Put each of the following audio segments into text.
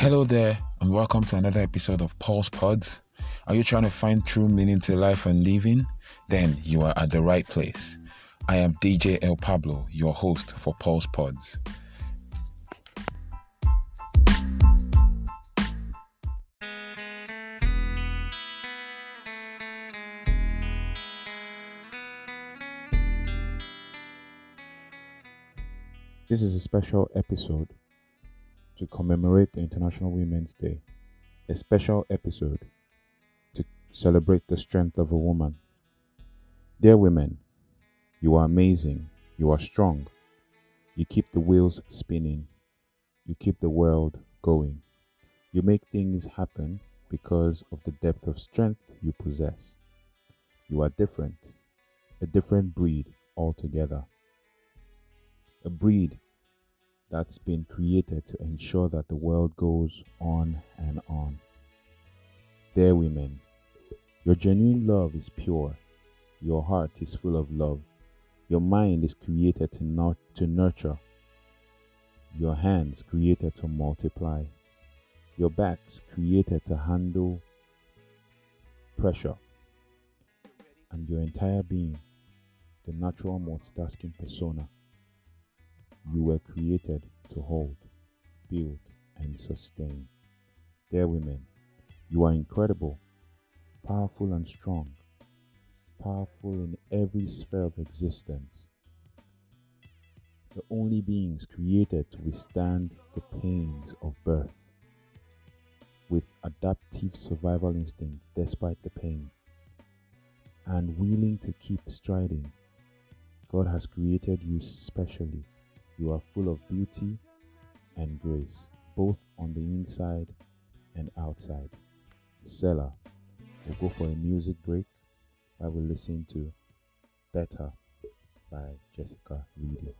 Hello there, and welcome to another episode of Paulz Podz. Are you trying to find true meaning to life and living? Then you are at the right place. I am DJ El Pablo, your host for Paulz Podz. This is a special episode to commemorate the International Women's Day. A special episode to celebrate the strength of a woman. Dear women, you are amazing. You are strong. You keep the wheels spinning. You keep the world going. You make things happen because of the depth of strength you possess. You are different, a different breed altogether. A breed that's been created to ensure that the world goes on and on. Dear women, your genuine love is pure. Your heart is full of love. Your mind is created to, to nurture. Your hands created to multiply. Your backs created to handle pressure. And your entire being, the natural multitasking persona you were created to hold, build, and sustain. Dear women, you are incredible, powerful, and strong, powerful in every sphere of existence. The only beings created to withstand the pains of birth with adaptive survival instinct despite the pain and willing to keep striding. God has created you specially you are full of beauty and grace, both on the inside and outside. Selah, we'll go for a music break I will listen to Better by Jessica Reedy.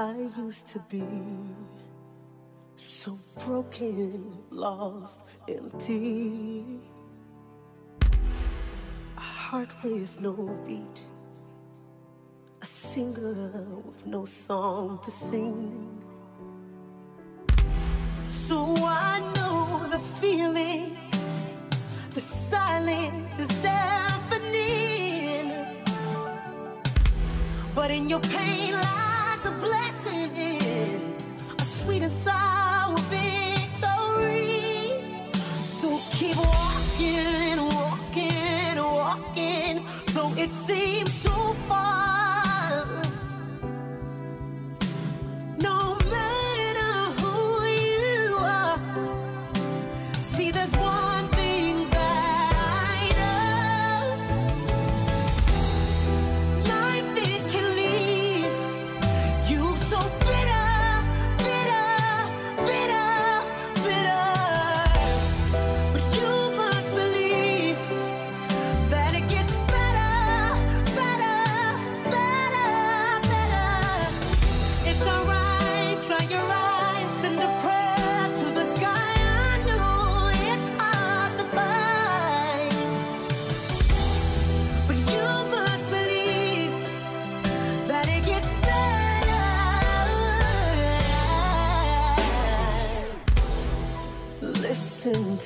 I used to be so broken, lost, empty. A heart with no beat, singer with no song to sing. So I know the feeling, the silence is deafening. But in your pain lies a blessing, a sweet and sour victory. So keep walking, walking, walking, though it seems so far.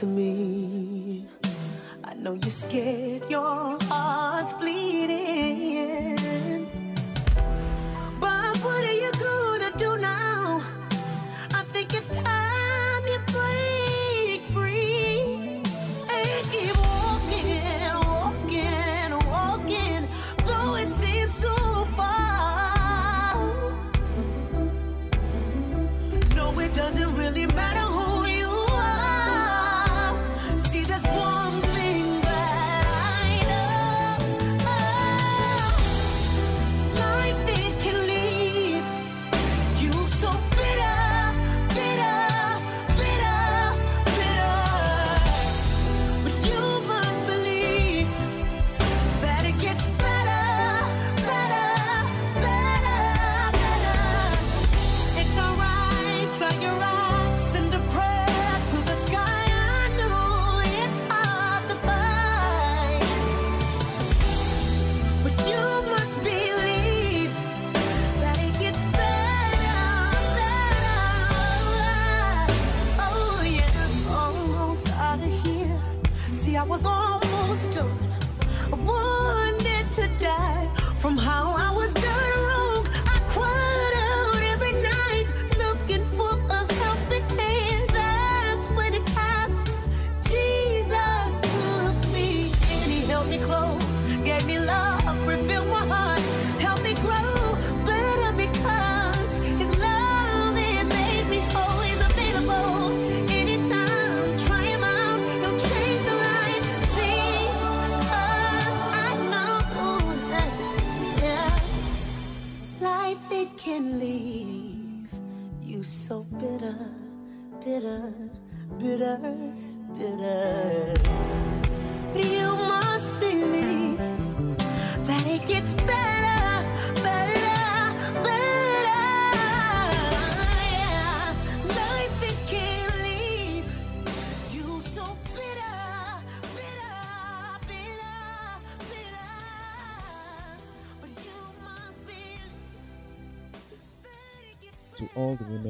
To me. I know you're scared, your heart's bleeding.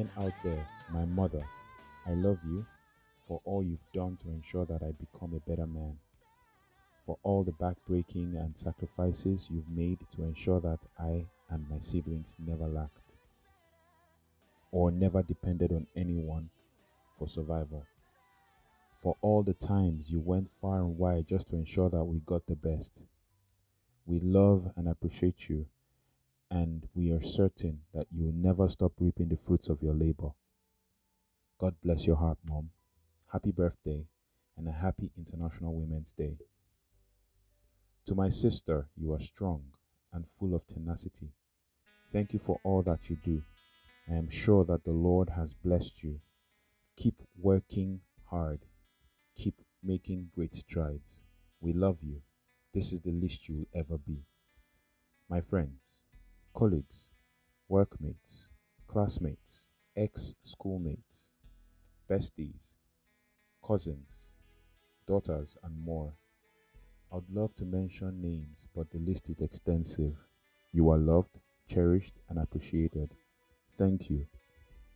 Women out there, my mother, I love you for all you've done to ensure that I become a better man. For all the backbreaking and sacrifices you've made to ensure that I and my siblings never lacked or never depended on anyone for survival. For all the times you went far and wide just to ensure that we got the best. We love and appreciate you and we are certain that you will never stop reaping the fruits of your labor. God bless your heart, Mom. Happy birthday and a happy International Women's Day. To my sister, you are strong and full of tenacity. Thank you for all that you do. I am sure that the Lord has blessed you. Keep working hard. Keep making great strides. We love you. This is the least you will ever be. My friends, colleagues, workmates, classmates, ex schoolmates, besties, cousins, daughters, and more. I'd love to mention names, but the list is extensive. You are loved, cherished, and appreciated. Thank you.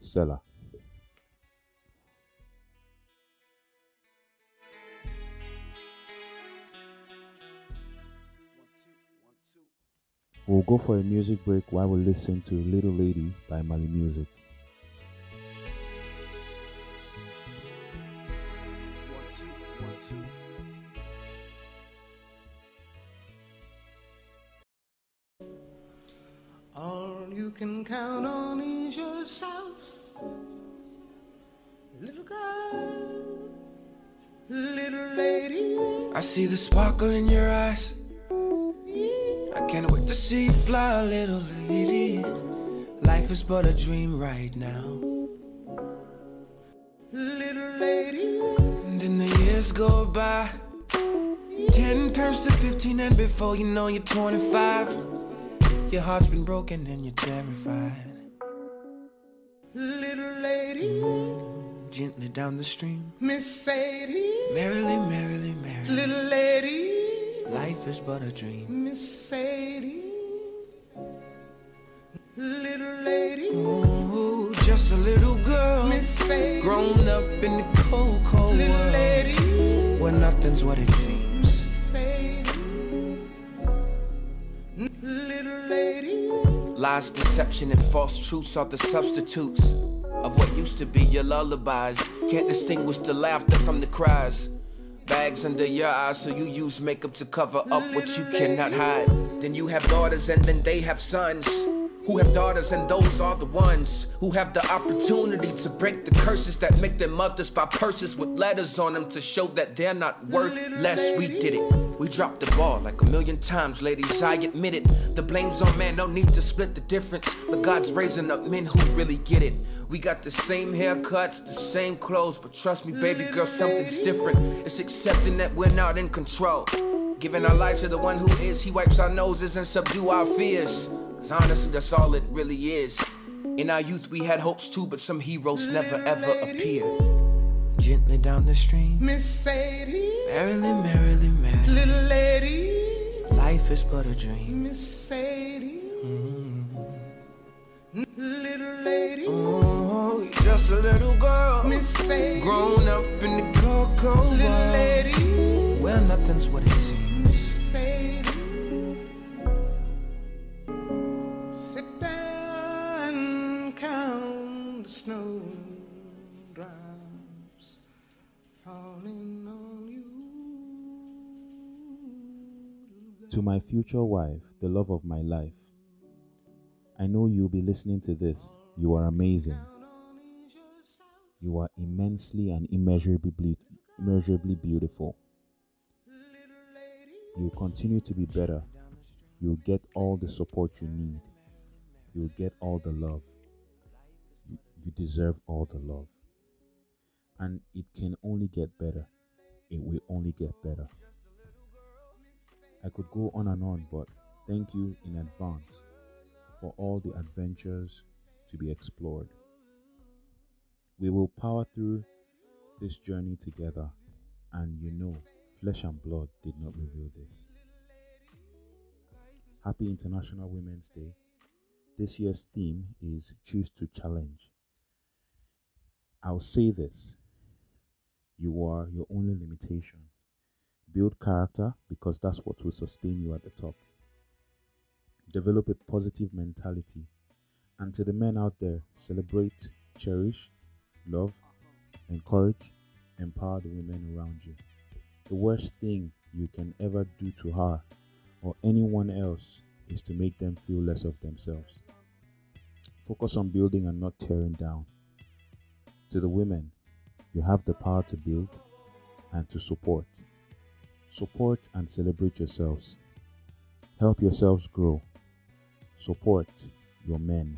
Stella. We'll go for a music break while we listen to Little Lady by Mali Music. All you can count on is yourself. Little girl, little lady. I see the sparkle in your eyes. Can't wait to see you fly, little lady. Life is but a dream right now. Little lady, And then the years go by. Ten turns to fifteen, and before you know you're 25. Your heart's been broken and you're terrified. little lady, Gently down the stream, Miss Sadie. merrily, merrily, merrily. Little lady, Life is but a dream. Miss Sadie. Little lady, Oh, just a little girl, Miss Sadie. grown up in the cold, cold Little world, lady, where nothing's what it seems. Miss Sadie. Little lady, Lies, deception, and false truths are the substitutes of what used to be your lullabies. Can't distinguish the laughter from the cries. Bags under your eyes, so you use makeup to cover up what you cannot hide. Then you have daughters, and then they have sons. Who have daughters, and those are the ones who have the opportunity to break the curses that make their mothers buy purses with letters on them to show that they're not worth less. We did it. We dropped the ball like a million times, ladies. I admit it. The blame's on man, no need to split the difference. But God's raising up men who really get it. We got the same haircuts, the same clothes, but trust me, baby girl, something's different. It's accepting that we're not in control. Giving our lives to the one who is. He wipes our noses and subdue our fears. Cause honestly, that's all it really is. In our youth, we had hopes too, but some heroes never ever appear. Gently down the stream, Miss Sadie. Merrily, merrily, merrily. Little lady, Life is but a dream. Miss Sadie. Mm-hmm. Little lady, Oh, you're just a little girl, Miss Sadie. grown up in the cold Little world, lady, Well, nothing's what it seems. To my future wife, the love of my life, I know you'll be listening to this. You are amazing. You are immensely and immeasurably, immeasurably beautiful. You'll continue to be better. You'll get all the support you need. You'll get all the love. You, you deserve all the love. And it can only get better. It will only get better. I could go on and on, but thank you in advance for all the adventures to be explored. We will power through this journey together, and you know, flesh and blood did not reveal this. Happy International Women's Day. This year's theme is Choose to Challenge. I'll say this you are your only limitation. Build character because that's what will sustain you at the top. Develop a positive mentality. And to the men out there, celebrate, cherish, love, encourage, empower the women around you. The worst thing you can ever do to her or anyone else is to make them feel less of themselves. Focus on building and not tearing down. To the women, you have the power to build and to support. Support and celebrate yourselves. Help yourselves grow. Support your men.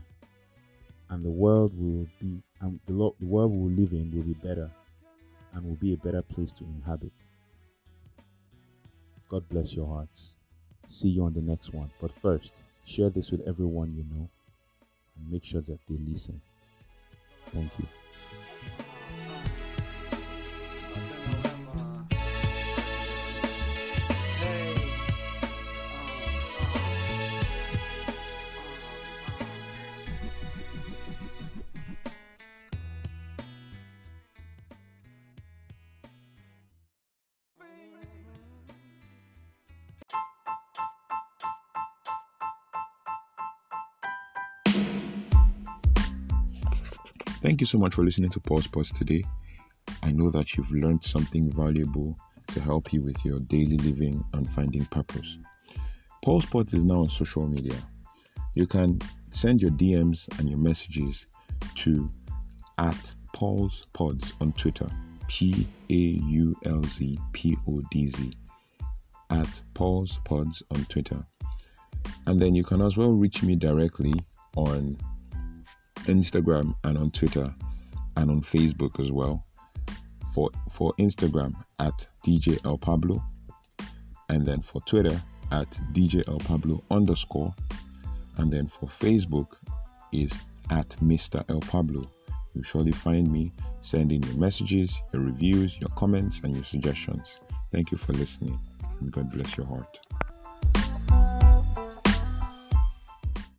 And the world will be and the, lo- the world we will live in will be better and will be a better place to inhabit. God bless your hearts. See you on the next one. But first, share this with everyone you know and make sure that they listen. Thank you. Thank you so much for listening to Paulz Podz today. I know that you've learned something valuable to help you with your daily living and finding purpose. Paulz Podz is now on social media. You can send your DMs and your messages to at Paulz Podz on Twitter. P A U L Z P O D Z at Paulz Podz on Twitter. And then you can as well reach me directly on Instagram and on Twitter and on Facebook as well. For for Instagram at DJ El Pablo and then for Twitter at DJ El Pablo underscore and then for Facebook is at Mr. El Pablo. You'll surely find me. Send in your messages, your reviews, your comments, and your suggestions. Thank you for listening, and God bless your heart.